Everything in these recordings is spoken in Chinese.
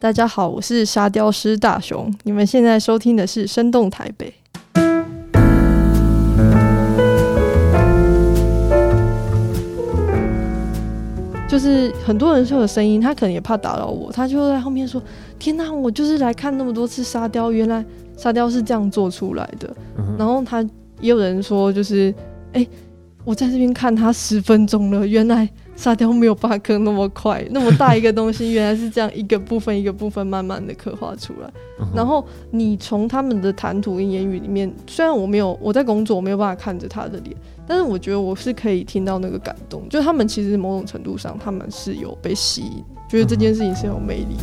大家好，我是沙雕师大雄。你们现在收听的是《生动台北》。就是很多人说有声音，他可能也怕打扰我，他就在后面说：“天哪，我就是来看那么多次沙雕，原来沙雕是这样做出来的。嗯”然后他也有人说，就是哎、欸，我在这边看他十分钟了，原来。沙雕没有巴克那么快，那么大一个东西，原来是这样一个部分一个部分慢慢的刻画出来。然后你从他们的谈吐跟言语里面，虽然我没有我在工作，我没有办法看着他的脸，但是我觉得我是可以听到那个感动。就他们其实某种程度上，他们是有被吸引，觉得这件事情是有魅力。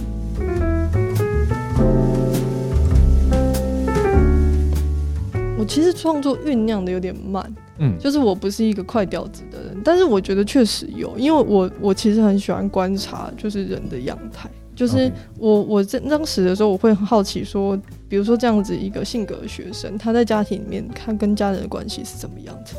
我其实创作酝酿的有点慢。嗯，就是我不是一个快调子的人，但是我觉得确实有，因为我我其实很喜欢观察，就是人的样态，就是我我在当时的时候，我会很好奇说，比如说这样子一个性格的学生，他在家庭里面，他跟家人的关系是怎么样子。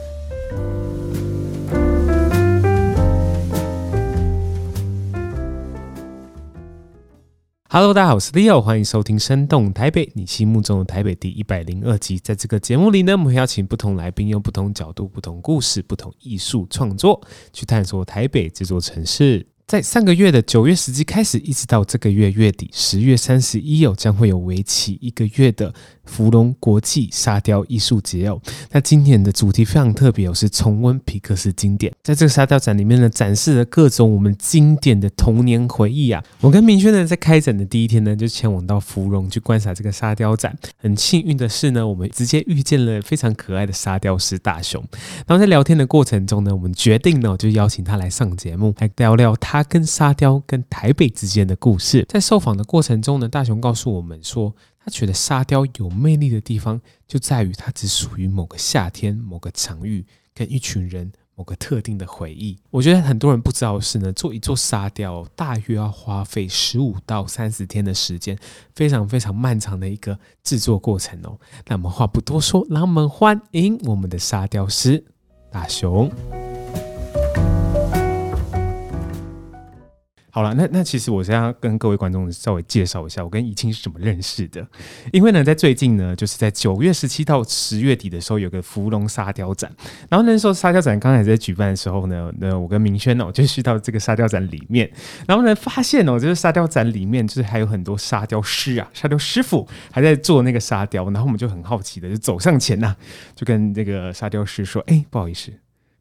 Hello，大家好，我是 Leo，欢迎收听《生动台北》，你心目中的台北第一百零二集。在这个节目里呢，我们会邀请不同来宾，用不同角度、不同故事、不同艺术创作，去探索台北这座城市。在上个月的九月十日开始，一直到这个月月底十月三十一哦，将会有为期一个月的芙蓉国际沙雕艺术节哦。那今年的主题非常特别，是重温皮克斯经典。在这个沙雕展里面呢，展示了各种我们经典的童年回忆啊。我跟明轩呢，在开展的第一天呢，就前往到芙蓉去观察这个沙雕展。很幸运的是呢，我们直接遇见了非常可爱的沙雕师大雄。然后在聊天的过程中呢，我们决定呢，就邀请他来上节目，来聊聊他。他跟沙雕跟台北之间的故事，在受访的过程中呢，大雄告诉我们说，他觉得沙雕有魅力的地方就在于它只属于某个夏天、某个场域跟一群人、某个特定的回忆。我觉得很多人不知道的是呢，做一座沙雕大约要花费十五到三十天的时间，非常非常漫长的一个制作过程哦。那我们话不多说，让我们欢迎我们的沙雕师大雄。好了，那那其实我现在要跟各位观众稍微介绍一下，我跟怡清是怎么认识的。因为呢，在最近呢，就是在九月十七到十月底的时候，有个芙蓉沙雕展。然后那时候沙雕展刚才在举办的时候呢，那我跟明轩呢，我，就去到这个沙雕展里面，然后呢，发现哦，就是沙雕展里面就是还有很多沙雕师啊，沙雕师傅还在做那个沙雕。然后我们就很好奇的就走上前呐、就跟那个沙雕师说：“哎，不好意思，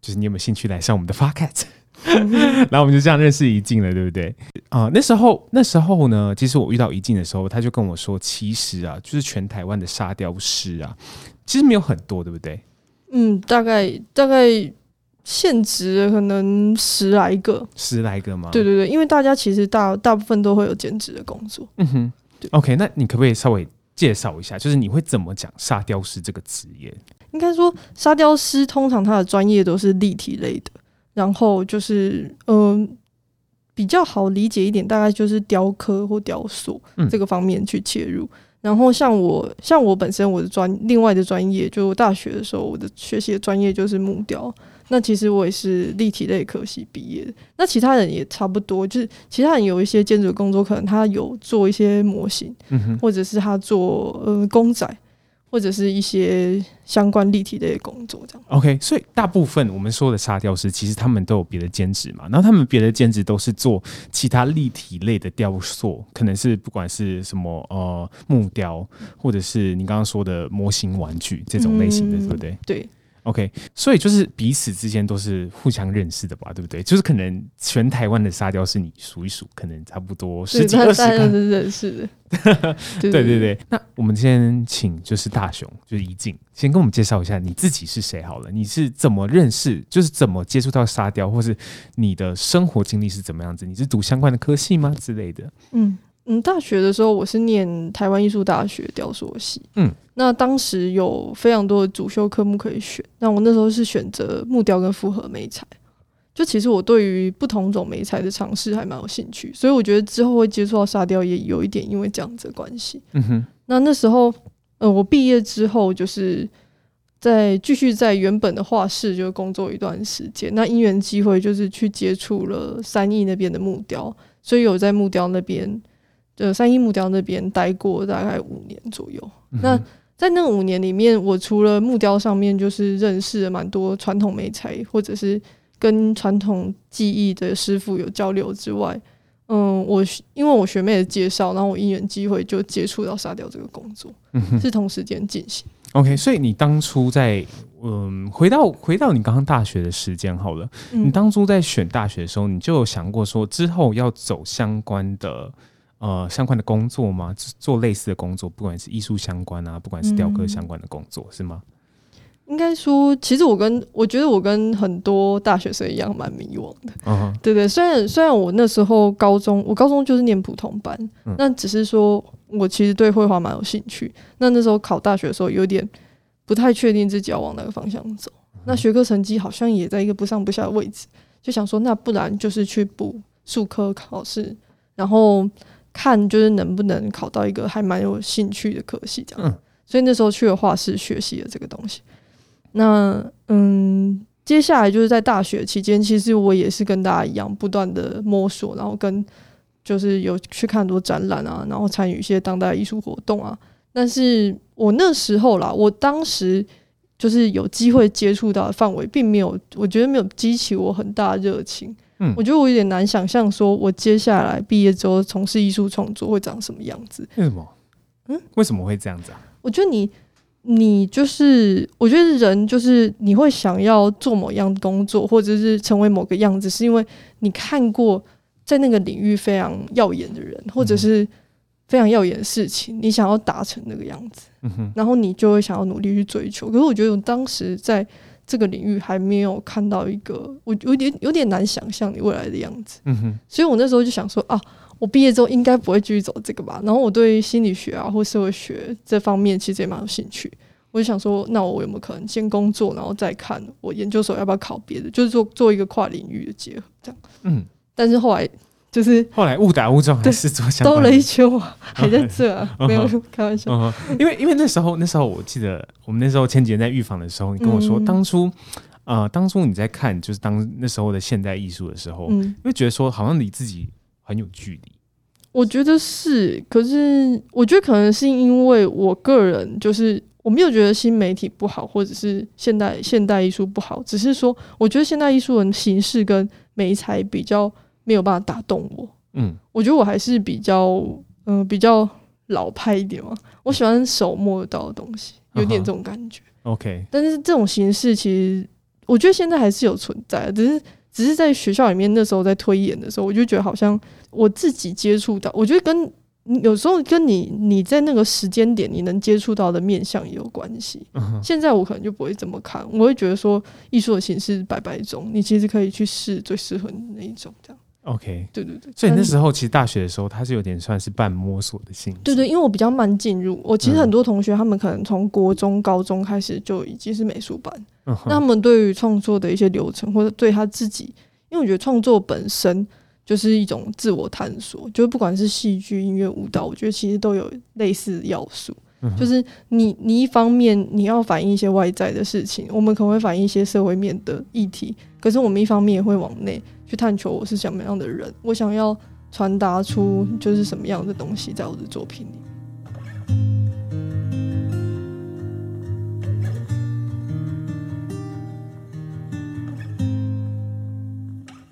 就是你有没有兴趣来上我们的 f o c a t 然后我们就这样认识一静了，对不对？啊、呃，那时候那时候呢，其实我遇到一静的时候，他就跟我说，其实啊，就是全台湾的沙雕师啊，其实没有很多，对不对？嗯，大概大概现职可能十来个，十来个吗？对对对，因为大家其实大大部分都会有兼职的工作。嗯哼，对。OK，那你可不可以稍微介绍一下，就是你会怎么讲沙雕师这个职业？应该说，沙雕师通常他的专业都是立体类的。然后就是，嗯、呃，比较好理解一点，大概就是雕刻或雕塑这个方面去切入。嗯、然后像我，像我本身我的专另外的专业，就我大学的时候我的学习的专业就是木雕。那其实我也是立体类科系毕业的。那其他人也差不多，就是其他人有一些建筑工作，可能他有做一些模型，嗯、或者是他做呃公仔。或者是一些相关立体的工作，这样。OK，所以大部分我们说的沙雕师，其实他们都有别的兼职嘛。然后他们别的兼职都是做其他立体类的雕塑，可能是不管是什么呃木雕，或者是你刚刚说的模型玩具这种类型的，对不对？对。OK，所以就是彼此之间都是互相认识的吧，对不对？就是可能全台湾的沙雕是你数一数，可能差不多十几二十个认识的。对对对，那我们先请就是大雄，就是怡静，先跟我们介绍一下你自己是谁好了。你是怎么认识，就是怎么接触到沙雕，或是你的生活经历是怎么样子？你是读相关的科系吗之类的？嗯。嗯，大学的时候我是念台湾艺术大学雕塑系。嗯，那当时有非常多的主修科目可以选。那我那时候是选择木雕跟复合媒材。就其实我对于不同种媒材的尝试还蛮有兴趣，所以我觉得之后会接触到沙雕也有一点因为这样子的关系。嗯哼。那那时候，呃，我毕业之后就是在继续在原本的画室就工作一段时间。那因缘机会就是去接触了三义那边的木雕，所以有在木雕那边。呃三一木雕那边待过大概五年左右。嗯、那在那五年里面，我除了木雕上面就是认识了蛮多传统美材，或者是跟传统技艺的师傅有交流之外，嗯，我因为我学妹的介绍，然后我因缘机会就接触到沙雕这个工作，嗯、是同时间进行。OK，所以你当初在嗯，回到回到你刚刚大学的时间好了，嗯，你当初在选大学的时候，你就有想过说之后要走相关的呃相关的工作吗？做类似的工作，不管是艺术相关啊，不管是雕刻相关的工作，嗯、是吗？应该说，其实我跟我觉得我跟很多大学生一样蛮迷惘的，对对。虽然虽然我那时候高中，我高中就是念普通班，那、嗯、只是说我其实对绘画蛮有兴趣。那那时候考大学的时候，有点不太确定自己要往哪个方向走。嗯、那学科成绩好像也在一个不上不下的位置，就想说，那不然就是去补数科考试，然后看就是能不能考到一个还蛮有兴趣的科系这样。嗯、所以那时候去了画室学习了这个东西。那嗯，接下来就是在大学期间，其实我也是跟大家一样，不断的摸索，然后跟就是有去看很多展览啊，然后参与一些当代艺术活动啊。但是我那时候啦，我当时就是有机会接触到的范围，并没有，我觉得没有激起我很大的热情。嗯，我觉得我有点难想象，说我接下来毕业之后从事艺术创作会长什么样子。为什么？嗯，为什么会这样子啊？我觉得你。你就是，我觉得人就是你会想要做某样工作，或者是成为某个样子，是因为你看过在那个领域非常耀眼的人，或者是非常耀眼的事情，你想要达成那个样子，然后你就会想要努力去追求。可是我觉得我当时在这个领域还没有看到一个，我有点有点难想象你未来的样子，嗯哼所以我那时候就想说啊。我毕业之后应该不会继续走这个吧，然后我对心理学啊或社会学这方面其实也蛮有兴趣，我就想说，那我有没有可能先工作，然后再看我研究所要不要考别的，就是做做一个跨领域的结合这样。嗯，但是后来就是后来误打误撞还是做兜了一圈我，还在这啊，没有开玩笑。因为因为那时候那时候我记得我们那时候千姐在预防的时候，你跟我说当初啊当初你在看就是当那时候的现代艺术的时候，因为觉得说好像离自己。很有距离，我觉得是，可是我觉得可能是因为我个人就是我没有觉得新媒体不好，或者是现代现代艺术不好，只是说我觉得现代艺术的形式跟美材比较没有办法打动我。嗯，我觉得我还是比较嗯、呃、比较老派一点嘛，我喜欢手摸得到的东西，有点这种感觉。OK，但是这种形式其实我觉得现在还是有存在的，只是。只是在学校里面那时候在推演的时候，我就觉得好像我自己接触到，我觉得跟有时候跟你你在那个时间点你能接触到的面相也有关系。现在我可能就不会这么看，我会觉得说艺术的形式百百种，你其实可以去试最适合你的那一种这样。OK，对对对，所以那时候其实大学的时候，它是有点算是半摸索的性质。对对，因为我比较慢进入，我其实很多同学他们可能从国中、高中开始就已经是美术班，嗯、那他们对于创作的一些流程，或者对他自己，因为我觉得创作本身就是一种自我探索，就是不管是戏剧、音乐、舞蹈，我觉得其实都有类似要素。就是你，你一方面你要反映一些外在的事情，我们可能会反映一些社会面的议题，可是我们一方面也会往内去探求我是什么样的人，我想要传达出就是什么样的东西在我的作品里。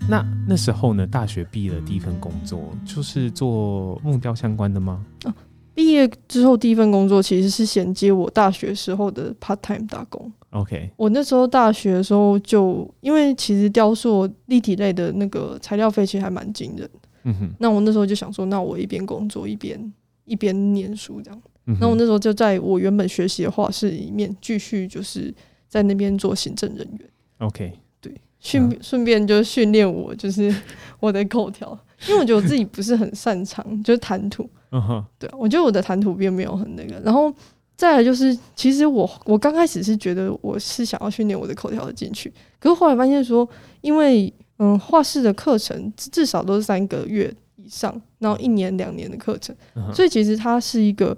那那时候呢，大学毕业的第一份工作就是做木雕相关的吗？啊毕业之后第一份工作其实是衔接我大学时候的 part time 打工。OK，我那时候大学的时候就因为其实雕塑立体类的那个材料费其实还蛮惊人的。嗯哼，那我那时候就想说，那我一边工作一边一边念书这样。嗯，那我那时候就在我原本学习的画室里面继续就是在那边做行政人员。OK，对，训顺便就训练我就是我的口条，因为我觉得我自己不是很擅长就是谈吐。嗯哼，对，我觉得我的谈吐并没有很那个，然后再来就是，其实我我刚开始是觉得我是想要训练我的口条的进去，可是后来发现说，因为嗯画室的课程至少都是三个月以上，然后一年两年的课程，所以其实它是一个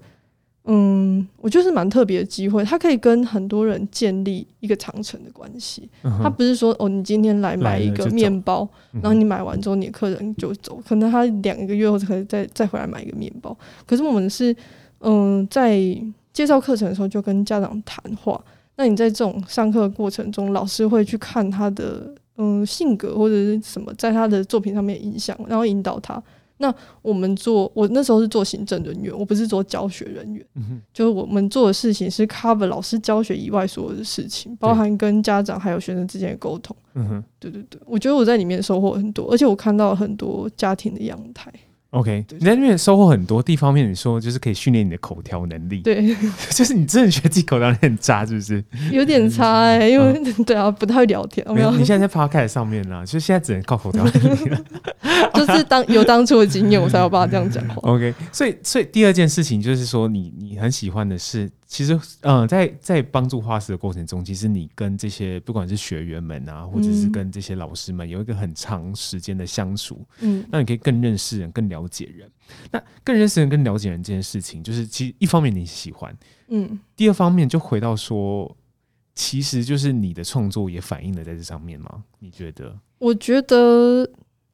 嗯，我觉得是蛮特别的机会，他可以跟很多人建立一个长程的关系。他不是说哦，你今天来买一个面包，然后你买完之后你的客人就走，可能他两个月后可以再再回来买一个面包。可是我们是嗯，在介绍课程的时候就跟家长谈话。那你在这种上课过程中，老师会去看他的嗯性格或者是什么，在他的作品上面影响，然后引导他。那我们做，我那时候是做行政人员，我不是做教学人员。嗯哼，就是我们做的事情是 cover 老师教学以外所有的事情，包含跟家长还有学生之间的沟通。嗯哼，对对对，我觉得我在里面收获很多，而且我看到很多家庭的样态。OK，你在那边收获很多地方面，你说就是可以训练你的口条能力。对，就是你真的觉得自己口条很渣，是不是？有点差哎、欸，因为、嗯、对啊，不太会聊天。没有，你现在在 Podcast 上面啦，就现在只能靠口条能力了。就是当有当初的经验，我才有办法这样讲话。OK，所以所以第二件事情就是说你，你你很喜欢的是。其实，嗯、呃，在在帮助画师的过程中，其实你跟这些不管是学员们啊，或者是跟这些老师们有一个很长时间的相处，嗯，那你可以更认识人，更了解人。那更认识人、更了解人这件事情，就是其实一方面你喜欢，嗯，第二方面就回到说，其实就是你的创作也反映了在这上面吗？你觉得？我觉得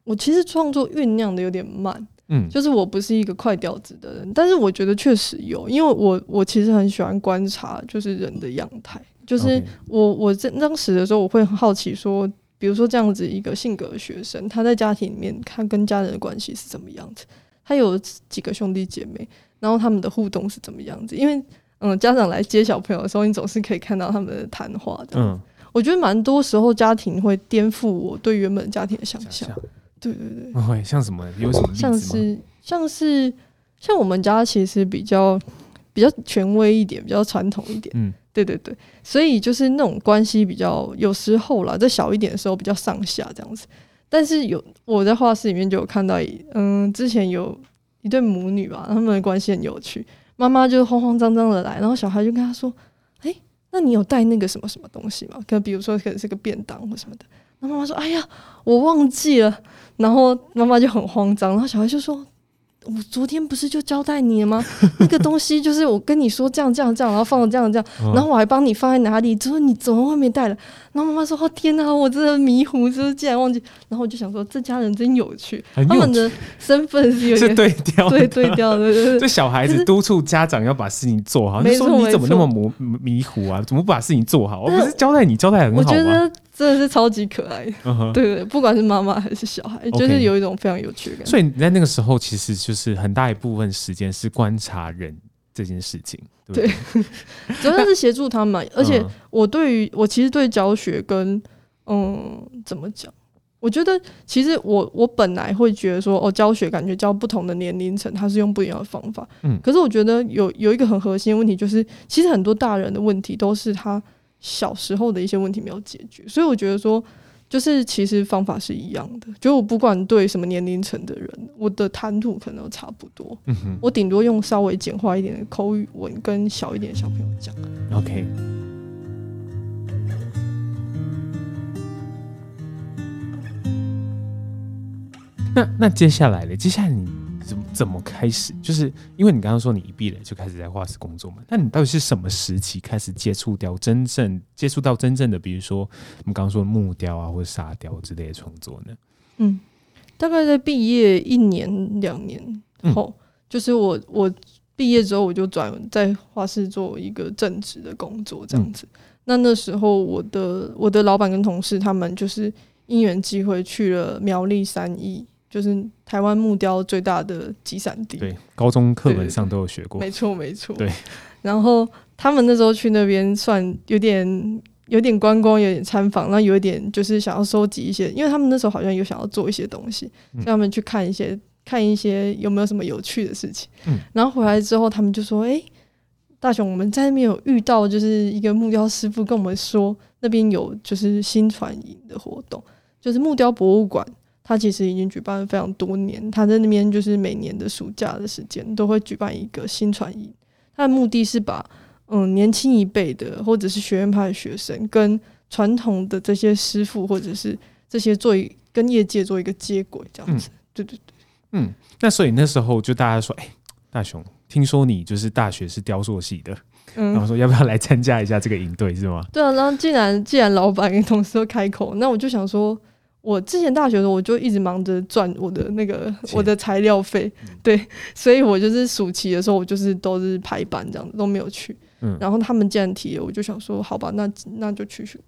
我其实创作酝酿的有点慢。嗯，就是我不是一个快调子的人，但是我觉得确实有，因为我我其实很喜欢观察，就是人的样态。就是我我在当时的时候，我会很好奇说，比如说这样子一个性格的学生，他在家庭里面，他跟家人的关系是怎么样子？他有几个兄弟姐妹，然后他们的互动是怎么样子？因为嗯，家长来接小朋友的时候，你总是可以看到他们的谈话的。嗯，我觉得蛮多时候家庭会颠覆我对原本家庭的想象。对对对，会像什么？有什么？像是像是像我们家其实比较比较权威一点，比较传统一点。嗯，对对对，所以就是那种关系比较有时候啦，在小一点的时候比较上下这样子。但是有我在画室里面就有看到，嗯，之前有一对母女吧，他们的关系很有趣。妈妈就慌慌张张的来，然后小孩就跟他说：“哎，那你有带那个什么什么东西吗？可能比如说可能是个便当或什么的。”那妈妈说：“哎呀，我忘记了。”然后妈妈就很慌张，然后小孩就说：“我昨天不是就交代你了吗？那个东西就是我跟你说这样这样这样，然后放了这样这样，然后我还帮你放在哪里？就说你怎么会没带了？”然后妈妈说：“哦天哪，我真的迷糊，就是竟然忘记。”然后我就想说，这家人真有趣，有趣他们的身份是有点是对调，对对调的。就小孩子督促家长要把事情做好，你说你怎么那么模迷糊啊？怎么不把事情做好？我不是交代你交代很好吗？真的是超级可爱，uh 对对，不管是妈妈还是小孩就是有一种非常有趣的感觉。所以你在那个时候，其实就是很大一部分时间是观察人这件事情，对，对，主要是协助他们。而且我对于我其实对教学跟嗯怎么讲，我觉得其实我我本来会觉得说哦，教学感觉教不同的年龄层，他是用不一样的方法。嗯，可是我觉得有有一个很核心的问题，就是其实很多大人的问题都是他。小时候的一些问题没有解决，所以我觉得说，就是其实方法是一样的。就我不管对什么年龄层的人，我的谈吐可能都差不多。嗯哼，我顶多用稍微简化一点的口语文跟小一点的小朋友讲。OK。那那接下来呢？接下来你。怎么怎么开始？就是因为你刚刚说你一毕业就开始在画室工作嘛？那你到底是什么时期开始接触雕真正接触到真正的，比如说我们刚刚说的木雕啊，或者沙雕之类的创作呢？嗯，大概在毕业一年两年后，嗯、就是我我毕业之后我就转在画室做一个正职的工作，这样子。嗯、那那时候我的我的老板跟同事他们就是因缘机会去了苗栗三义。就是台湾木雕最大的集散地，对，高中课本上都有学过，没错没错。对，然后他们那时候去那边，算有点有点观光，有点参访，那有一点就是想要收集一些，因为他们那时候好像有想要做一些东西，让他们去看一些看一些有没有什么有趣的事情。嗯，然后回来之后，他们就说：“哎，大雄，我们在那边有遇到，就是一个木雕师傅跟我们说，那边有就是新传营的活动，就是木雕博物馆。”他其实已经举办了非常多年，他在那边就是每年的暑假的时间都会举办一个新传营，他的目的是把嗯年轻一辈的或者是学院派的学生跟传统的这些师傅或者是这些做一跟业界做一个接轨，这样子。嗯、对对对，嗯，那所以那时候就大家说，哎、欸，大雄听说你就是大学是雕塑系的，嗯，然后说要不要来参加一下这个营队是吗？对啊，然后既然既然老板跟同事都开口，那我就想说，我之前大学的时候我就一直忙着赚我的那个我的材料费，对，所以我就是暑期的时候我就是都是排班这样子都没有去，嗯，然后他们既然提了，我就想说好吧，那那就去去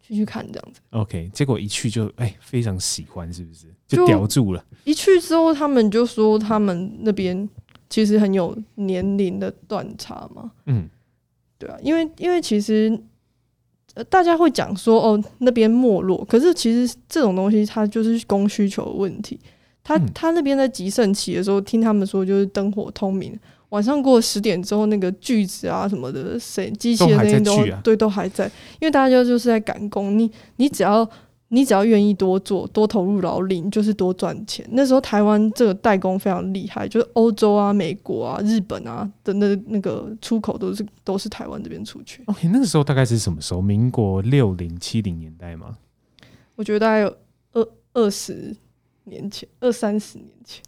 去去看这样子。OK，结果一去就哎、欸、非常喜欢，是不是？就叼住了。一去之后，他们就说他们那边其实很有年龄的断差嘛。嗯，对啊，因为因为其实呃大家会讲说哦那边没落，可是其实这种东西它就是供需求的问题。他他那边在极盛期的时候，听他们说就是灯火通明。晚上过十点之后，那个锯子啊什么的，谁机器的那些都对都还在，因为大家就是在赶工。你你只要你只要愿意多做，多投入劳力，就是多赚钱。那时候台湾这个代工非常厉害，就是欧洲啊、美国啊、日本啊的那那个出口都是都是台湾这边出去。OK，那个时候大概是什么时候？民国六零七零年代吗？我觉得大概有二二十年前，二三十年前。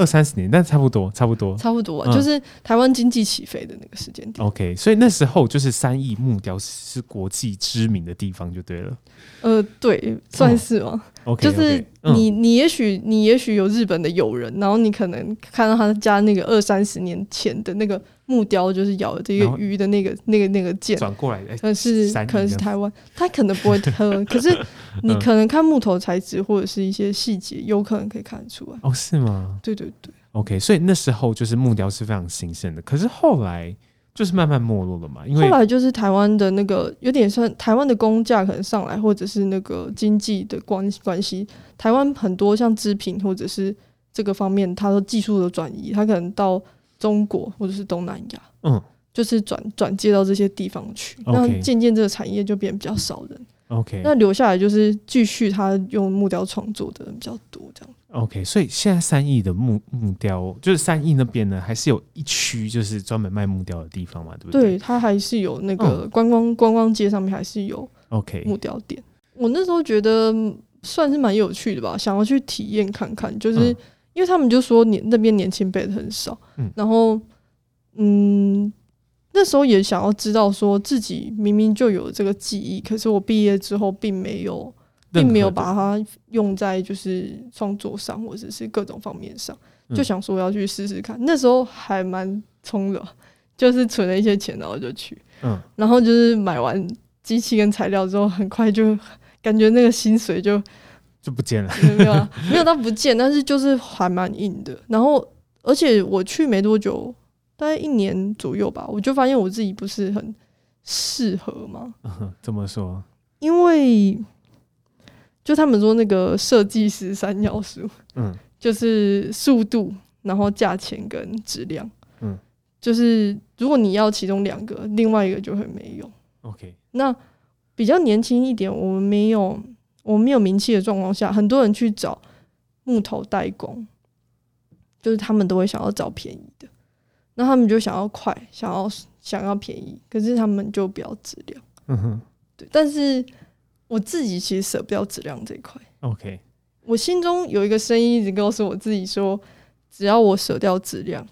二三十年，但差不多，差不多，差不多，就是台湾经济起飞的那个时间点。OK，所以那时候就是三义木雕是国际知名的地方，就对了。呃，对，算是吗？就是你嗯、你也许，你也许有日本的友人，然后你可能看到他家那个二三十年前的那个木雕，就是咬这个鱼的那个、那个、那个剑转过来，可能是可能是台湾，他可能不会喝，可是你可能看木头材质或者是一些细节，有可能可以看得出来。哦，是吗？对对对。OK，所以那时候就是木雕是非常新鲜的，可是后来。就是慢慢没落了嘛，因为后来就是台湾的那个有点算台湾的工价可能上来，或者是那个经济的关关系，台湾很多像织品或者是这个方面，它的技术的转移，它可能到中国或者是东南亚，嗯，就是转转接到这些地方去，那渐渐这个产业就变比较少人，OK，那留下来就是继续他用木雕创作的人比较多，这样。OK，所以现在三义的木木雕，就是三义那边呢，还是有一区就是专门卖木雕的地方嘛，对不对？对，它还是有那个观光、哦、观光街上面还是有 OK 木雕店。我那时候觉得算是蛮有趣的吧，想要去体验看看，就是因为他们就说年那边年轻辈的很少，嗯，然后嗯，那时候也想要知道说自己明明就有这个记忆，可是我毕业之后并没有。并没有把它用在就是创作上，或者是各种方面上，就想说要去试试看。那时候还蛮冲的，就是存了一些钱，然后就去。嗯，然后就是买完机器跟材料之后，很快就感觉那个薪水就就不见了。没有啊，没有到不见，但是就是还蛮硬的。然后，而且我去没多久，大概一年左右吧，我就发现我自己不是很适合嘛。嗯，怎么说？因为。就他们说那个设计师三要素，嗯，就是速度，然后价钱跟质量，嗯，就是如果你要其中两个，另外一个就会没用。OK，那比较年轻一点，我们没有我们没有名气的状况下，很多人去找木头代工，就是他们都会想要找便宜的，那他们就想要快，想要想要便宜，可是他们就不要质量，嗯哼，对，但是。我自己其实舍不掉质量这一块。OK，我心中有一个声音一直告诉我自己说，只要我舍掉质量，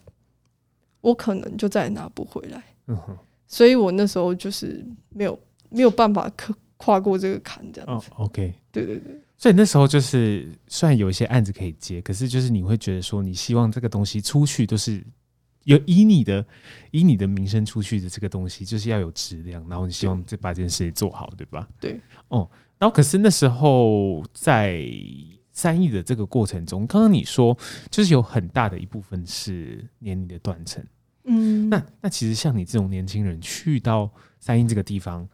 我可能就再也拿不回来。嗯哼，所以我那时候就是没有没有办法跨跨过这个坎，这样子。Oh, OK，对对对。所以那时候就是虽然有一些案子可以接，可是就是你会觉得说，你希望这个东西出去都是。有以你的以你的名声出去的这个东西，就是要有质量，然后你希望这把这件事情做好，对吧？对，哦，然后可是那时候在三义的这个过程中，刚刚你说就是有很大的一部分是年龄的断层，嗯，那那其实像你这种年轻人去到三义这个地方，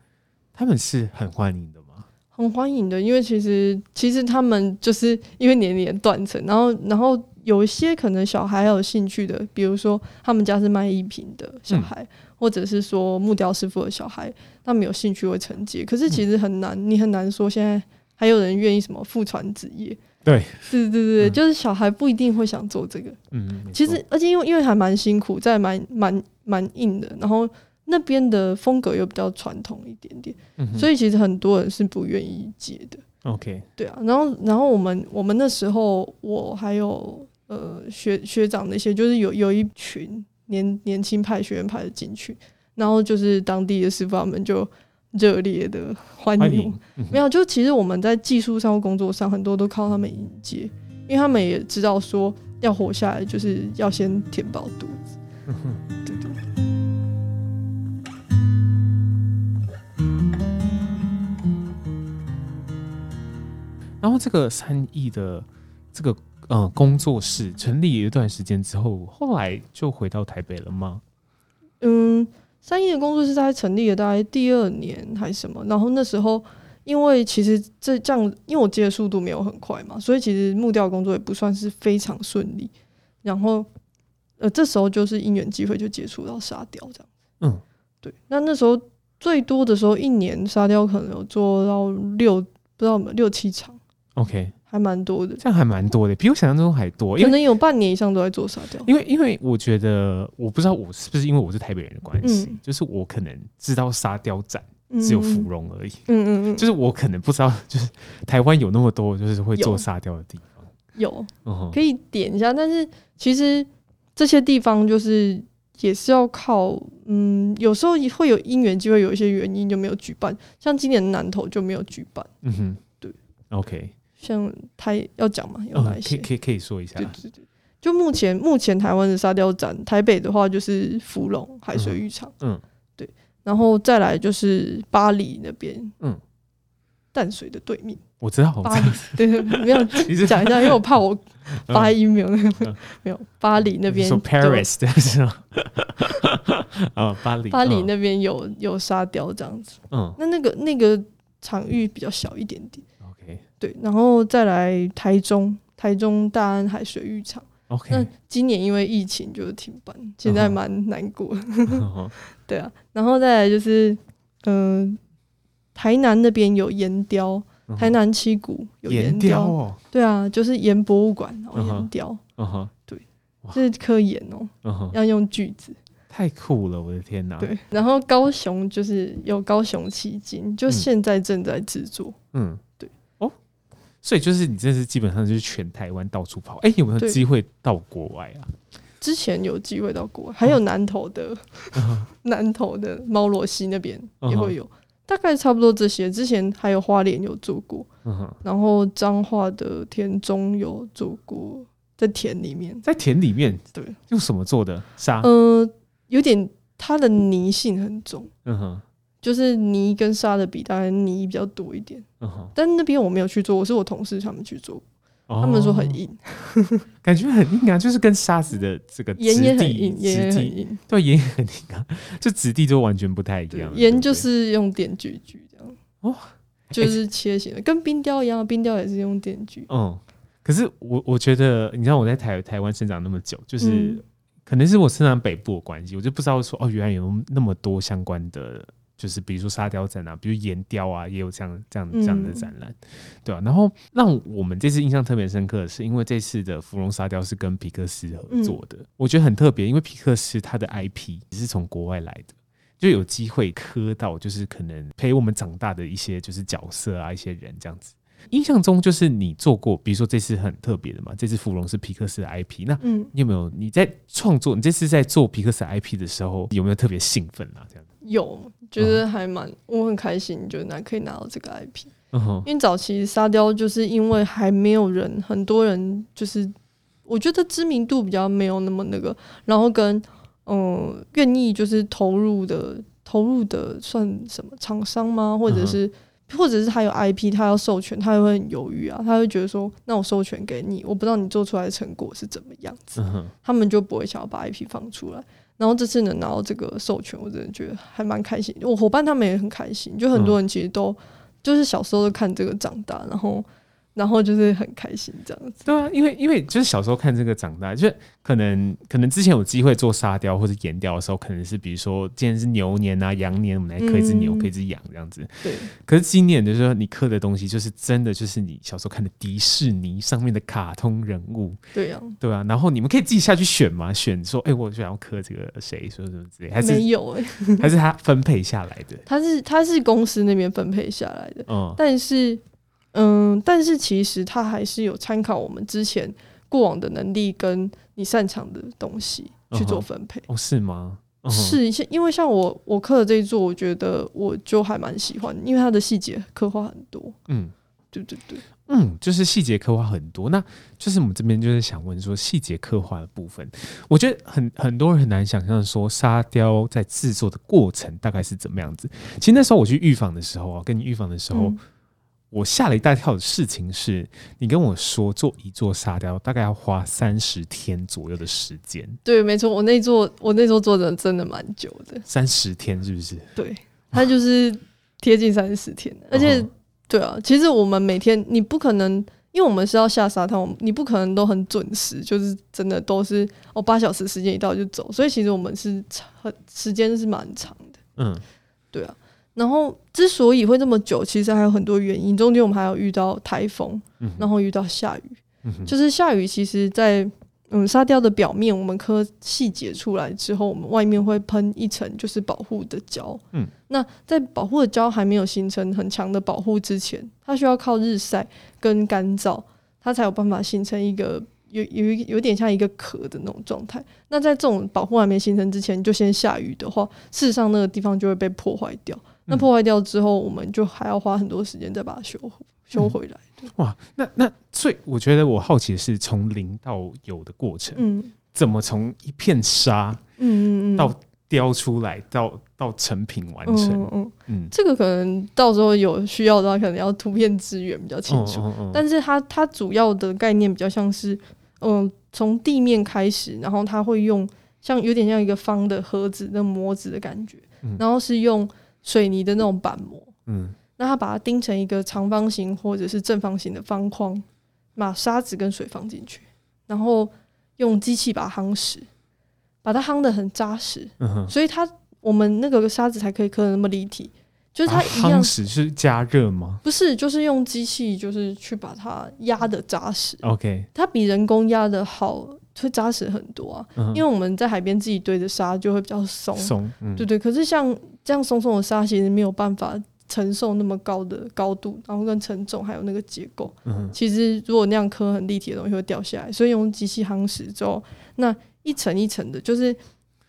他们是很欢迎的吗？很欢迎的，因为其实其实他们就是因为年龄断层，然后然后。有一些可能小孩有兴趣的，比如说他们家是卖艺品的小孩，嗯、或者是说木雕师傅的小孩，他们有兴趣会承接。可是其实很难，嗯、你很难说现在还有人愿意什么父传子业。对，对对对，嗯、就是小孩不一定会想做这个。嗯，其实而且因为因为还蛮辛苦，在蛮蛮蛮硬的，然后那边的风格又比较传统一点点，嗯、所以其实很多人是不愿意接的。OK，对啊，然后然后我们我们那时候我还有。呃，学学长那些就是有有一群年年轻派学员派的进去，然后就是当地的师傅他们就热烈的欢迎。没有，就其实我们在技术上或、工作上很多都靠他们迎接，因为他们也知道说要活下来就是要先填饱肚子。嗯、然后这个三亿的这个。呃，工作室成立一段时间之后，后来就回到台北了吗？嗯，三亿的工作室在成立了大概第二年还是什么，然后那时候因为其实这这样，因为我接的速度没有很快嘛，所以其实木雕工作也不算是非常顺利。然后呃，这时候就是因缘机会就接触到沙雕这样。嗯，对。那那时候最多的时候，一年沙雕可能有做到六，不知道有没有六七场。OK。还蛮多的，这样还蛮多的，比我想象中还多。可能有半年以上都在做沙雕。因为，因为我觉得，我不知道我是不是因为我是台北人的关系，嗯、就是我可能知道沙雕展只有芙蓉而已。嗯嗯嗯，就是我可能不知道，就是台湾有那么多就是会做沙雕的地方。有，有可以点一下。但是其实这些地方就是也是要靠，嗯，有时候会有因缘机会，有一些原因就没有举办。像今年南投就没有举办。嗯哼，对，OK。像台要讲嘛，有哪一些？可以可以可以说一下。对对对，就目前目前台湾的沙雕展，台北的话就是福隆海水浴场，嗯，对，然后再来就是巴黎那边，嗯，淡水的对面，我知道，巴黎，对对，没有 讲一下，因为我怕我 发音没有那个没有巴黎那边，Paris 的是吗？啊，巴黎，巴黎那边有有沙雕这样子，嗯，那那个那个场域比较小一点点。对，然后再来台中，台中大安海水浴场。OK，那今年因为疫情就是停办，现在蛮难过。Uh-huh. 对啊，然后再来就是，嗯、呃，台南那边有岩雕，uh-huh. 台南七股有岩雕。哦、对啊，就是岩博物馆，然后岩雕。嗯哼，对，这是科研哦、喔，uh-huh. 要用锯子，太酷了，我的天哪！对，然后高雄就是有高雄旗津，就现在正在制作。嗯。嗯所以就是你这是基本上就是全台湾到处跑，哎、欸，有没有机会到国外啊？之前有机会到国外，还有南投的、哦、南投的猫罗溪那边也会有、哦，大概差不多这些。之前还有花莲有做过，嗯、然后彰化的田中有做过，在田里面，在田里面，对，用什么做的？沙？呃，有点它的泥性很重，嗯哼。就是泥跟沙的比，当然泥比较多一点。Uh. 但那边我没有去做，我是我同事他们去做，oh, 他们说很硬，感觉很硬啊，就是跟沙子的这个岩也很硬，岩也很硬，对，岩也很硬啊，就质地都完全不太一样。岩就是用电锯锯这样，哦、oh,，就是切形的、欸，跟冰雕一样，冰雕也是用电锯。嗯，可是我我觉得，你知道我在台台湾生长那么久，就是、嗯、可能是我生长北部的关系，我就不知道说哦，原来有那么多相关的。就是比如说沙雕展啊，比如岩雕啊，也有这样这样这样的展览，嗯，对啊，然后让我们这次印象特别深刻的是，因为这次的芙蓉沙雕是跟皮克斯合作的，嗯，我觉得很特别，因为皮克斯他的 IP 也是从国外来的，就有机会磕到，就是可能陪我们长大的一些就是角色啊，一些人这样子。印象中就是你做过，比如说这次很特别的嘛，这次芙蓉是皮克斯的 IP，那你有没有你在创作，你这次在做皮克斯 IP 的时候，有没有特别兴奋啊？这样有。觉得还蛮，我很开心，就拿可以拿到这个 IP，因为早期沙雕就是因为还没有人，很多人就是我觉得知名度比较没有那么那个，然后跟嗯愿意就是投入的投入的算什么厂商吗？或者是或者是他有 IP，他要授权，他也会很犹豫啊，他会觉得说，那我授权给你，我不知道你做出来的成果是怎么样子，他们就不会想要把 IP 放出来。然后这次能拿到这个授权，我真的觉得还蛮开心。我伙伴他们也很开心，就很多人其实都就是小时候都看这个长大，然后。然后就是很开心这样子，对啊，因为因为就是小时候看这个长大，就是可能可能之前有机会做沙雕或者岩雕的时候，可能是比如说今天是牛年啊、羊年，我们来刻一只牛、刻、嗯、一只羊这样子。对。可是今年就是说你刻的东西，就是真的就是你小时候看的迪士尼上面的卡通人物。对啊。对啊。然后你们可以自己下去选嘛，选说，哎，我想要刻这个谁，说什么之类，还是没有哎、欸，还是他分配下来的。他是他是公司那边分配下来的，嗯，但是。嗯，但是其实它还是有参考我们之前过往的能力跟你擅长的东西去做分配。哦，是吗？是，因为像我我刻的这一座，我觉得我就还蛮喜欢，因为它的细节刻画很多。嗯，对对对，嗯，就是细节刻画很多。那就是我们这边就是想问说，细节刻画的部分，我觉得很很多人很难想象说沙雕在制作的过程大概是怎么样子。其实那时候我去预防的时候啊，跟你预防的时候。嗯我吓了一大跳的事情是，你跟我说做一座沙雕大概要花三十天左右的时间。对，没错，我那座我那座做的真的蛮久的，三十天是不是？对，它就是贴近三十天，而且对啊，其实我们每天你不可能，因为我们是要下沙滩，你不可能都很准时，就是真的都是哦八小时时间一到就走，所以其实我们是很时间是蛮长的。嗯，对啊。然后之所以会这么久，其实还有很多原因。中间我们还要遇到台风，然后遇到下雨。嗯、就是下雨，其实在嗯沙雕的表面，我们刻细节出来之后，我们外面会喷一层就是保护的胶。嗯，那在保护的胶还没有形成很强的保护之前，它需要靠日晒跟干燥，它才有办法形成一个有有一有点像一个壳的那种状态。那在这种保护还没形成之前，就先下雨的话，事实上那个地方就会被破坏掉。那破坏掉之后，我们就还要花很多时间再把它修修回来。对，哇，那那所以我觉得我好奇的是从零到有的过程，嗯，怎么从一片沙，嗯嗯到雕出来，到到成品完成，嗯嗯嗯，这个可能到时候有需要的话，可能要图片资源比较清楚。但是它它主要的概念比较像是，嗯，从地面开始，然后它会用像有点像一个方的盒子的模子的感觉，然后是用。水泥的那种板模，嗯，那他把它钉成一个长方形或者是正方形的方框，把沙子跟水放进去，然后用机器把它夯实，把它夯得很扎实，嗯哼，所以它我们那个沙子才可以刻得那么立体，就是它一样，夯实是加热吗？不是，就是用机器，就是去把它压得扎实。OK，它比人工压得好。会扎实很多啊，嗯、因为我们在海边自己堆的沙就会比较松，松，嗯、对对。可是像这样松松的沙，其实没有办法承受那么高的高度，然后跟承重还有那个结构。嗯、其实如果那样磕很立体的东西会掉下来，所以用机器夯实之后，那一层一层的，就是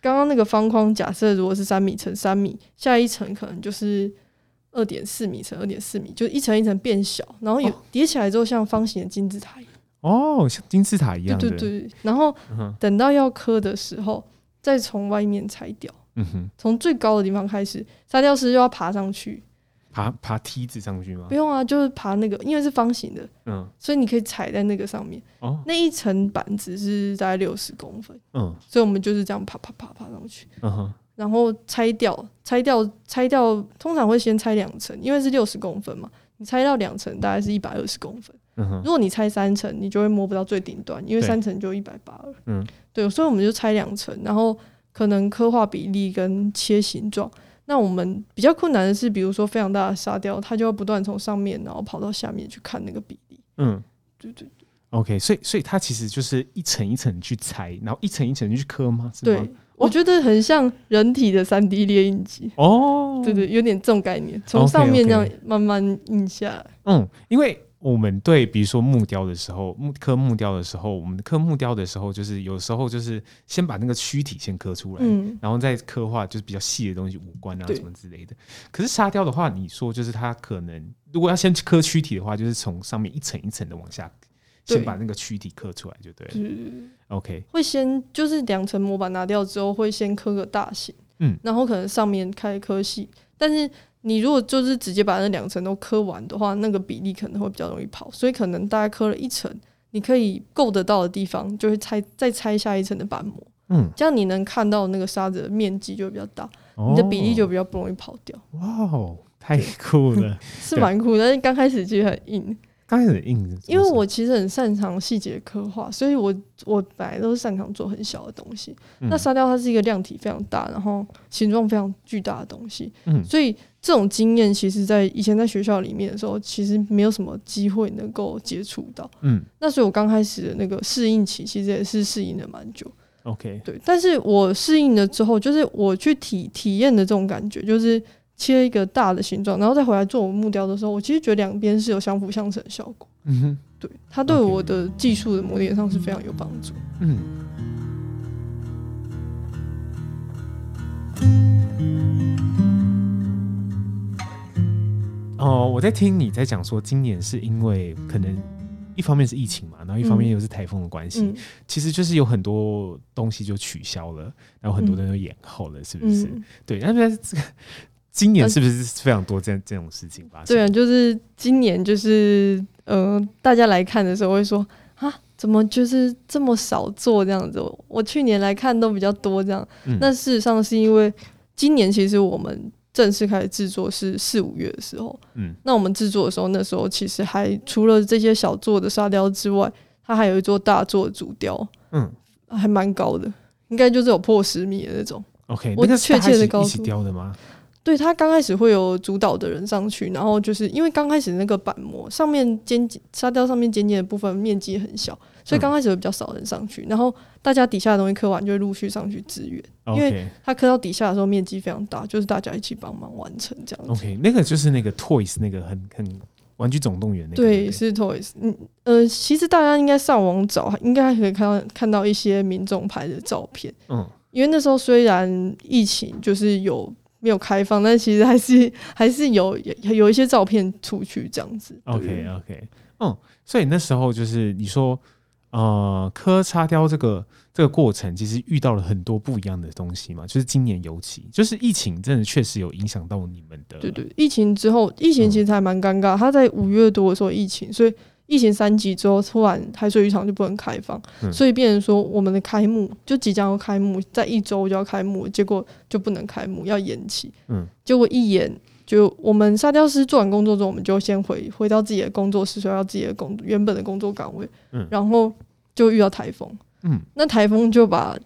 刚刚那个方框，假设如果是三米乘三米，下一层可能就是二点四米乘二点四米，就一层一层变小，然后有叠起来之后像方形的金字塔一样。哦，像金字塔一样。对对对，然后等到要磕的时候，再从外面拆掉。嗯哼，从最高的地方开始，沙雕师就要爬上去。爬爬梯子上去吗？不用啊，就是爬那个，因为是方形的，嗯，所以你可以踩在那个上面。哦，那一层板子是大概六十公分，嗯，所以我们就是这样爬爬爬爬上去。嗯哼，然后拆掉，拆掉，拆掉，通常会先拆两层，因为是六十公分嘛，你拆到两层大概是一百二十公分。如果你拆三层，你就会摸不到最顶端，因为三层就一百八了。嗯，对，所以我们就拆两层，然后可能刻画比例跟切形状。那我们比较困难的是，比如说非常大的沙雕，它就要不断从上面然后跑到下面去看那个比例。嗯，对对对。OK，所以所以它其实就是一层一层去拆，然后一层一层去刻吗？是吗？对，我觉得很像人体的三 D 列印机。哦，对对，有点这种概念，从上面这样慢慢印下来。嗯，因为。我们对，比如说木雕的时候，木刻木雕的时候，我们刻木雕的时候，就是有时候就是先把那个躯体先刻出来，嗯，然后再刻画就是比较细的东西，五官啊什么之类的。可是沙雕的话，你说就是它可能如果要先刻躯体的话，就是从上面一层一层的往下，先把那个躯体刻出来就对了。嗯，OK，会先就是两层模板拿掉之后，会先刻个大型，嗯，然后可能上面开刻细，但是。你如果就是直接把那两层都磕完的话，那个比例可能会比较容易跑，所以可能大概磕了一层，你可以够得到的地方就会拆，再拆下一层的板膜，嗯，这样你能看到那个沙子的面积就会比较大，哦、你的比例就比较不容易跑掉。哇哦，太酷了，是蛮酷的，但是刚开始其实很硬。刚开始很硬，因为我其实很擅长细节刻画，所以我我本来都是擅长做很小的东西。嗯、那沙雕它是一个量体非常大，然后形状非常巨大的东西，嗯，所以这种经验其实，在以前在学校里面的时候，其实没有什么机会能够接触到，嗯。那所以我刚开始的那个适应期，其实也是适应了蛮久。OK，对，但是我适应了之后，就是我去体体验的这种感觉，就是。切一个大的形状，然后再回来做我木雕的时候，我其实觉得两边是有相辅相成的效果。嗯哼，对，它对我的技术的磨练上是非常有帮助。嗯。哦，我在听你在讲说，今年是因为可能一方面是疫情嘛，然后一方面又是台风的关系，嗯、其实就是有很多东西就取消了，然后很多人都延后了，嗯、是不是？嗯、对，那边这个。今年是不是非常多这样这种事情发生？对啊，就是今年就是呃，大家来看的时候会说啊，怎么就是这么少做这样子？我去年来看都比较多这样。嗯、那事实上是因为今年其实我们正式开始制作是四五月的时候，嗯，那我们制作的时候那时候其实还除了这些小座的沙雕之外，它还有一座大座的主雕，嗯，还蛮高的，应该就是有破十米的那种。OK，我确切的高度一起雕的吗？对，它刚开始会有主导的人上去，然后就是因为刚开始那个板模上面尖沙雕上面尖尖的部分面积很小，所以刚开始会比较少人上去，然后大家底下的东西刻完就会陆续上去支援，因为它刻到底下的时候面积非常大，就是大家一起帮忙完成这样子。OK，那个就是那个 Toys 那个很很玩具总动员那个。对，是 Toys。嗯呃，其实大家应该上网找，应该还可以看到看到一些民众拍的照片。嗯，因为那时候虽然疫情就是有。没有开放，但其实还是还是有有一些照片出去这样子。OK OK，嗯，所以那时候就是你说，呃，刻沙雕这个这个过程，其实遇到了很多不一样的东西嘛。就是今年尤其，就是疫情真的确实有影响到你们的。对对，疫情之后，疫情其实还蛮尴尬。他、嗯、在五月多的时候疫情，所以。疫情三级之后，突然海水浴场就不能开放，嗯、所以变成说我们的开幕就即将要开幕，在一周就要开幕，结果就不能开幕，要延期。嗯，结果一延，就我们沙雕师做完工作之后，我们就先回回到自己的工作室，回到自己的工原本的工作岗位。嗯，然后就遇到台风。嗯，那台风就把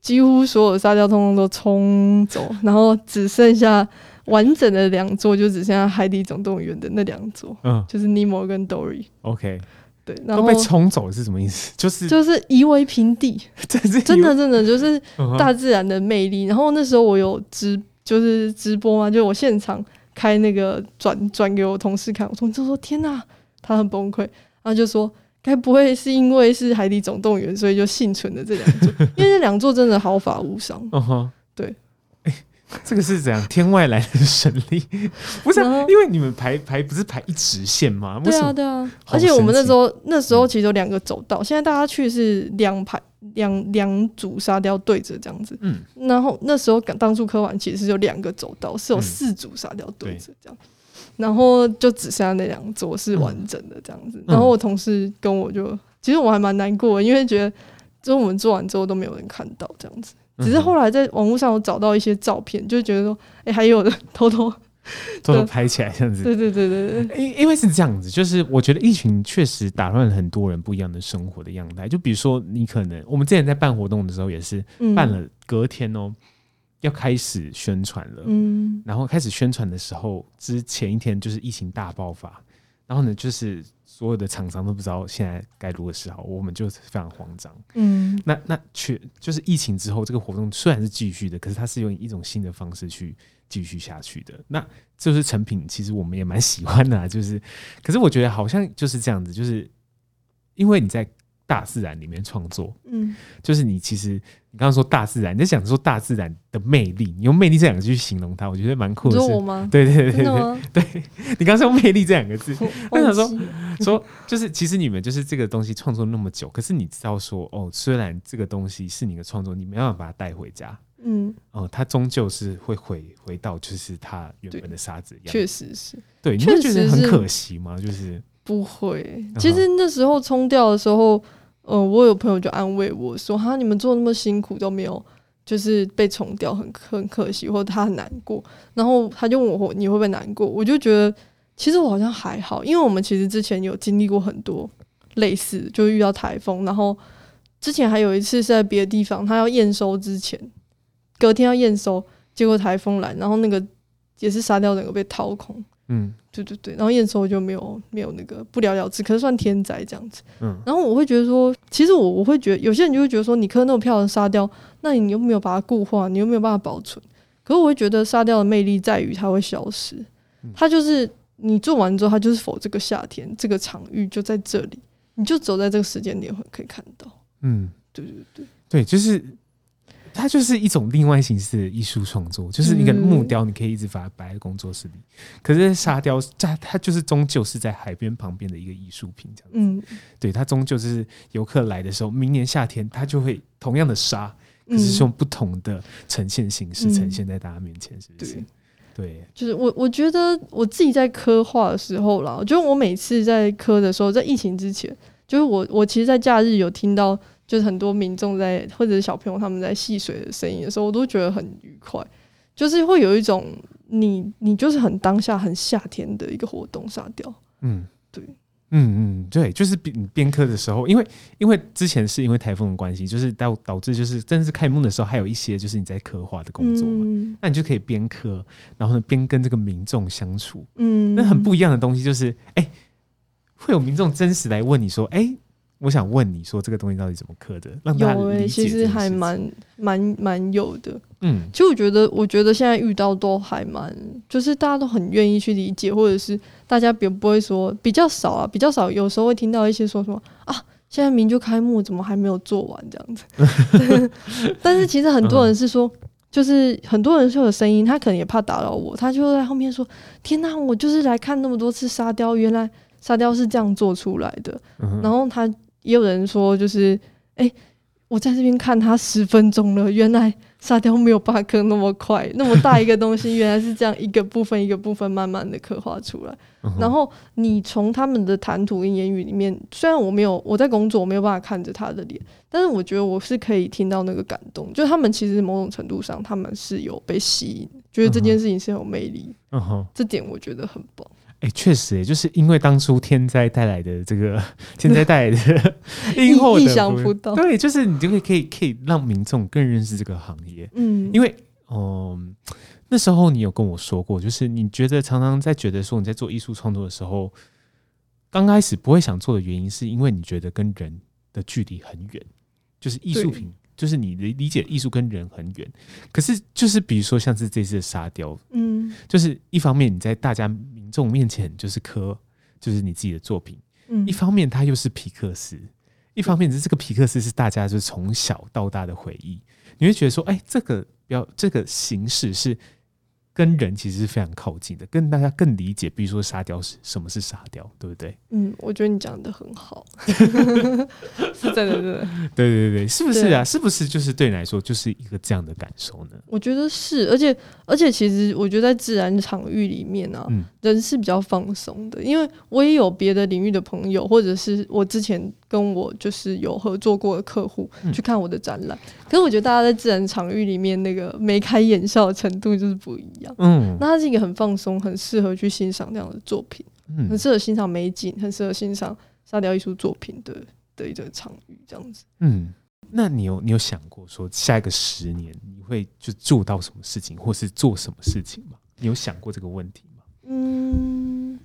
几乎所有的沙雕通通都冲走，然后只剩下。完整的两座就只剩下《海底总动员》的那两座，嗯，就是尼莫跟 Dory。OK，对，然后都被冲走是什么意思？就是就是夷为平地，真的真的就是大自然的魅力。然后那时候我有直就是直播嘛，就我现场开那个转转给我同事看，我同事说：“天哪，他很崩溃。”然后就说：“该不会是因为是《海底总动员》，所以就幸存的这两座？因为这两座真的毫发无伤。”嗯哼，对。这个是怎样？天外来的神力？不是、啊，因为你们排排不是排一直线吗？对啊，对啊。而且我们那时候那时候其实有两个走道，嗯、现在大家去是两排两两组沙雕对着这样子。嗯。然后那时候当初刻完其实是有两个走道，是有四组沙雕对着这样。嗯、然后就只剩下那两座是完整的这样子。嗯、然后我同事跟我就，其实我还蛮难过的，因为觉得就我们做完之后都没有人看到这样子。只是后来在网络上有找到一些照片，就觉得说，哎、欸，还有的偷偷 偷偷拍起来这样子。对对对对对，因因为是这样子，就是我觉得疫情确实打乱了很多人不一样的生活的样态。就比如说，你可能我们之前在办活动的时候，也是办了隔天哦、喔，嗯、要开始宣传了。嗯，然后开始宣传的时候，之前一天就是疫情大爆发，然后呢，就是。所有的厂商都不知道现在该如何是好，我们就非常慌张。嗯，那那确就是疫情之后，这个活动虽然是继续的，可是它是用一种新的方式去继续下去的。那就是成品，其实我们也蛮喜欢的啊，就是，可是我觉得好像就是这样子，就是因为你在。大自然里面创作，嗯，就是你其实你刚刚说大自然，你在想说大自然的魅力，你用魅力这两个字去形容它，我觉得蛮酷的。是我吗？对对对对 对，你刚刚说用魅力这两个字，我 想说说就是其实你们就是这个东西创作那么久，可是你知道说哦，虽然这个东西是你的创作，你没办法把它带回家，嗯，哦，它终究是会回回到就是它原本的沙子一样，确实是，对，你会觉得很可惜吗？就是不会，其实那时候冲掉的时候。呃，我有朋友就安慰我说：“哈，你们做那么辛苦都没有，就是被冲掉，很很可惜，或者他很难过。”然后他就问我：“你会不会难过？”我就觉得，其实我好像还好，因为我们其实之前有经历过很多类似，就遇到台风，然后之前还有一次是在别的地方，他要验收之前，隔天要验收，结果台风来，然后那个也是沙雕整个被掏空。嗯，对对对，然后验收就没有没有那个不了了之，可是算天灾这样子。嗯，然后我会觉得说，其实我我会觉得有些人就会觉得说，你刻那么漂亮的沙雕，那你又没有把它固化，你又没有办法保存。可是我会觉得沙雕的魅力在于它会消失，它就是你做完之后，它就是否这个夏天这个场域就在这里，你就走在这个时间点会可以看到。嗯，对对对对，就是。它就是一种另外形式的艺术创作，就是一个木雕，你可以一直把它摆在工作室里。嗯、可是沙雕，它它就是终究是在海边旁边的一个艺术品，这样子。嗯，对，它终究是游客来的时候，明年夏天它就会同样的沙，可是是用不同的呈现形式呈现在大家面前，嗯、是不是？对，对就是我我觉得我自己在刻画的时候啦，我觉得我每次在刻的时候，在疫情之前，就是我我其实，在假日有听到。就是很多民众在或者是小朋友他们在戏水的声音的时候，我都觉得很愉快，就是会有一种你你就是很当下很夏天的一个活动沙雕。嗯，对，嗯嗯对，就是边边刻的时候，因为因为之前是因为台风的关系，就是导导致就是正式开幕的时候还有一些就是你在刻画的工作嘛，嗯、那你就可以边刻，然后呢边跟这个民众相处，嗯，那很不一样的东西就是哎、欸，会有民众真实来问你说哎。欸我想问你说这个东西到底怎么刻的？让大家理解。有诶，其实还蛮蛮蛮有的。嗯，其实我觉得，我觉得现在遇到都还蛮，就是大家都很愿意去理解，或者是大家别不会说比较少啊，比较少。有时候会听到一些说什么啊，现在明就开幕，怎么还没有做完这样子？但是其实很多人是说，就是很多人说有声音，他可能也怕打扰我，他就在后面说：“天哪，我就是来看那么多次沙雕，原来沙雕是这样做出来的。”然后他。也有人说，就是哎、欸，我在这边看他十分钟了，原来沙雕没有巴克那么快，那么大一个东西，原来是这样一个部分一个部分慢慢的刻画出来。然后你从他们的谈吐跟言语里面，虽然我没有我在工作，我没有办法看着他的脸，但是我觉得我是可以听到那个感动，就他们其实某种程度上他们是有被吸引，觉得这件事情是有魅力。嗯哼，这点我觉得很棒。哎，确实，哎，就是因为当初天灾带来的这个天灾带来的 因祸，意想不到，对，就是你就会可以可以让民众更认识这个行业，嗯，因为，嗯，那时候你有跟我说过，就是你觉得常常在觉得说你在做艺术创作的时候，刚开始不会想做的原因，是因为你觉得跟人的距离很远，就是艺术品。就是你的理解，艺术跟人很远，可是就是比如说像是这次的沙雕，嗯，就是一方面你在大家民众面前就是刻，就是你自己的作品，嗯，一方面它又是皮克斯，一方面是这个皮克斯是大家就是从小到大的回忆，你会觉得说，哎，这个标这个形式是。跟人其实是非常靠近的，跟大家更理解，比如说沙雕是什么是沙雕，对不对？嗯，我觉得你讲的很好，是真的，真的，对对对，是不是啊？是不是就是对你来说就是一个这样的感受呢？我觉得是，而且而且其实我觉得在自然场域里面啊，嗯，人是比较放松的，因为我也有别的领域的朋友，或者是我之前。跟我就是有合作过的客户去看我的展览，嗯、可是我觉得大家在自然场域里面那个眉开眼笑的程度就是不一样。嗯，那它是一个很放松、很适合去欣赏这样的作品，嗯、很适合欣赏美景、很适合欣赏沙雕艺术作品的的一个场域，这样子。嗯，那你有你有想过说下一个十年你会就做到什么事情，或是做什么事情吗？你有想过这个问题吗？嗯，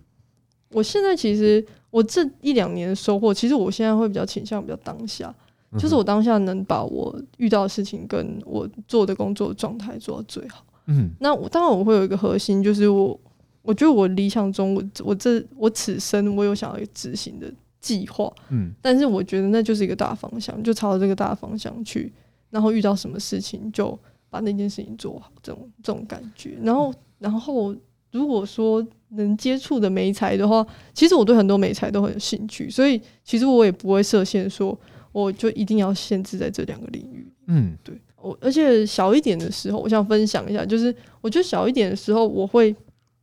我现在其实。我这一两年的收获，其实我现在会比较倾向比较当下，就是我当下能把我遇到的事情跟我做的工作的状态做到最好。嗯，那我当然我会有一个核心，就是我我觉得我理想中我我这我此生我有想要执行的计划。嗯，但是我觉得那就是一个大方向，就朝着这个大方向去，然后遇到什么事情就把那件事情做好，这种这种感觉。然后然后如果说。能接触的美材的话，其实我对很多美材都很有兴趣，所以其实我也不会设限，说我就一定要限制在这两个领域。嗯，对我，而且小一点的时候，我想分享一下，就是我觉得小一点的时候，我会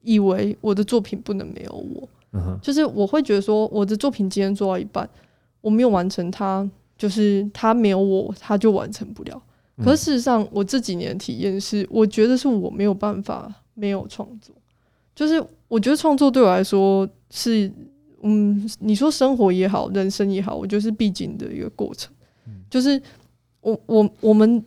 以为我的作品不能没有我，嗯，就是我会觉得说我的作品今天做到一半，我没有完成它，就是它没有我，它就完成不了。可是事实上，我这几年的体验是，我觉得是我没有办法没有创作。就是我觉得创作对我来说是，嗯，你说生活也好，人生也好，我觉得是必经的一个过程。就是我我我们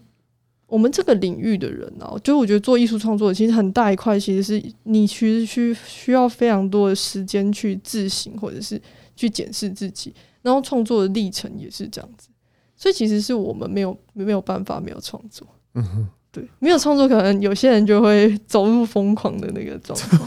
我们这个领域的人啊，就是我觉得做艺术创作其实很大一块，其实是你其实需需要非常多的时间去自省，或者是去检视自己，然后创作的历程也是这样子。所以其实是我们没有没有办法没有创作。嗯哼，对，没有创作，可能有些人就会走入疯狂的那个状态。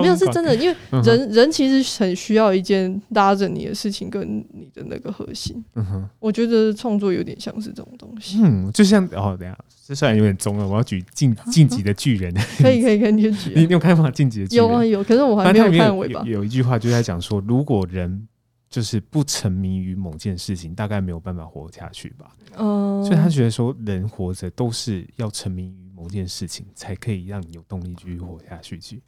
没有是真的，因为人、嗯、人其实很需要一件拉着你的事情，跟你的那个核心。嗯哼，我觉得创作有点像是这种东西。嗯，就像哦，等下，这虽然有点中了，我要举进晋级的巨人。可以可以，可以举。你你有看吗？进级的巨人有啊有，可是我还没有看尾巴。有，有一句话就在讲说，如果人就是不沉迷于某件事情，大概没有办法活下去吧。哦，所以他觉得说，人活着都是要沉迷于某件事情，才可以让你有动力继续活下去。去，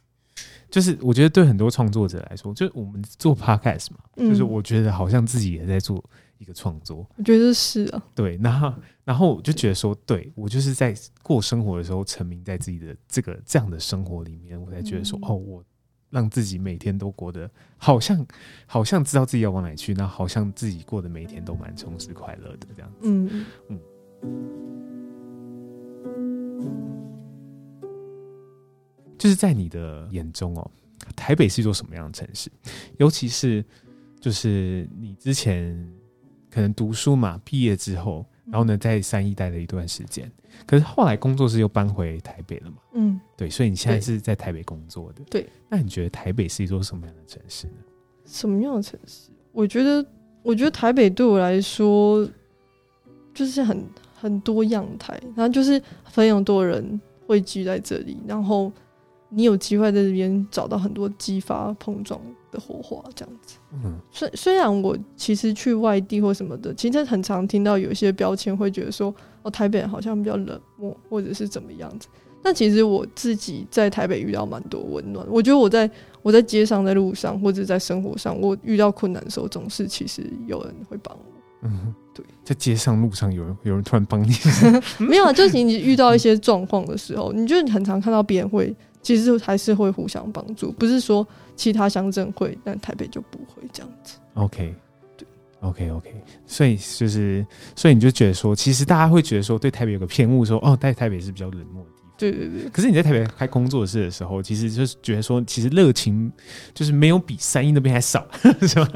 就是我觉得对很多创作者来说，就是我们做 podcast 嘛，就是我觉得好像自己也在做一个创作。我觉得是啊，对，然后然后我就觉得说，对我就是在过生活的时候，沉迷在自己的这个这样的生活里面，我才觉得说，哦，我。让自己每天都过得好像好像知道自己要往哪里去，那好像自己过得每一天都蛮充实快乐的这样子。嗯嗯。就是在你的眼中哦，台北是一座什么样的城市？尤其是就是你之前可能读书嘛，毕业之后。然后呢，在三义待了一段时间，可是后来工作室又搬回台北了嘛？嗯，对，所以你现在是在台北工作的。对，那你觉得台北是一座什么样的城市呢？什么样的城市？我觉得，我觉得台北对我来说就是很很多样态，然后就是非常多人汇聚在这里，然后。你有机会在这边找到很多激发碰撞的火花，这样子。嗯，虽虽然我其实去外地或什么的，其实很常听到有一些标签，会觉得说，哦，台北人好像比较冷漠，或者是怎么样子。但其实我自己在台北遇到蛮多温暖。我觉得我在我在街上、在路上或者在生活上，我遇到困难的时候，总是其实有人会帮我。嗯，对，在街上、路上有人有人突然帮你，没有啊？就是你遇到一些状况的时候，你就很常看到别人会。其实还是会互相帮助，不是说其他乡镇会，但台北就不会这样子。OK，对，OK OK，所以就是，所以你就觉得说，其实大家会觉得说，对台北有个偏误，说哦，在台北是比较冷漠的地方。对对对。可是你在台北开工作室的时候，其实就是觉得说，其实热情就是没有比三一那边还少，是吧？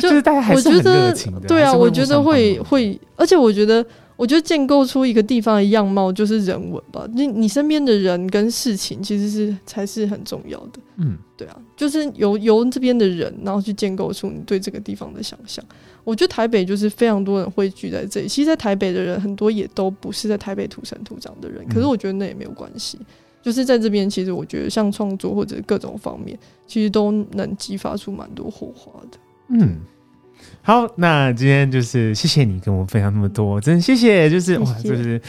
就，就是大家还是很热情的。对啊，我觉得会会，而且我觉得。我觉得建构出一个地方的样貌就是人文吧，你你身边的人跟事情其实是才是很重要的。嗯，对啊，就是由由这边的人，然后去建构出你对这个地方的想象。我觉得台北就是非常多人汇聚在这里，其实，在台北的人很多也都不是在台北土生土长的人，可是我觉得那也没有关系。就是在这边，其实我觉得像创作或者各种方面，其实都能激发出蛮多火花的。嗯。好，那今天就是谢谢你跟我分享那么多，真谢谢，就是哇，就是。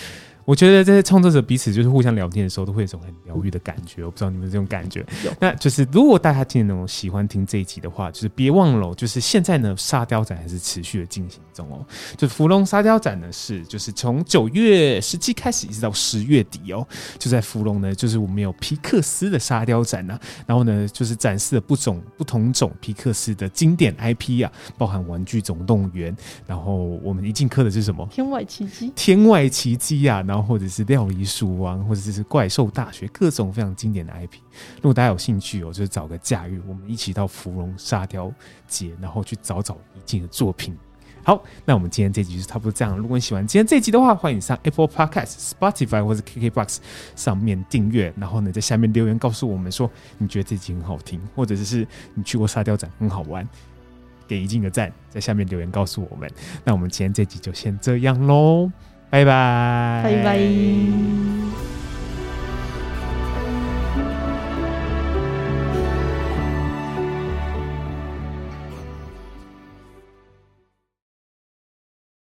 我觉得这些创作者彼此就是互相聊天的时候，都会有一种很疗愈的感觉。我不知道你们这种感觉。那就是如果大家今天那种喜欢听这一集的话，就是别忘了，就是现在呢，沙雕展还是持续的进行中哦。就芙蓉沙雕展呢，是就是从九月十七开始，一直到十月底哦。就在芙蓉呢，就是我们有皮克斯的沙雕展呢，然后呢，就是展示了不种不同种皮克斯的经典 IP 啊，包含《玩具总动员》，然后我们一进课的是什么？天外奇迹。天外奇迹啊，然后。或者是料理鼠王，或者是怪兽大学，各种非常经典的 IP。如果大家有兴趣哦，就找个假日，我们一起到芙蓉沙雕节，然后去找找一静的作品。好，那我们今天这集就差不多这样。如果你喜欢今天这集的话，欢迎上 Apple Podcast、Spotify 或者 KKBox 上面订阅，然后呢，在下面留言告诉我们说你觉得这集很好听，或者是你去过沙雕展很好玩，给一静个赞，在下面留言告诉我们。那我们今天这集就先这样喽。拜拜，拜拜。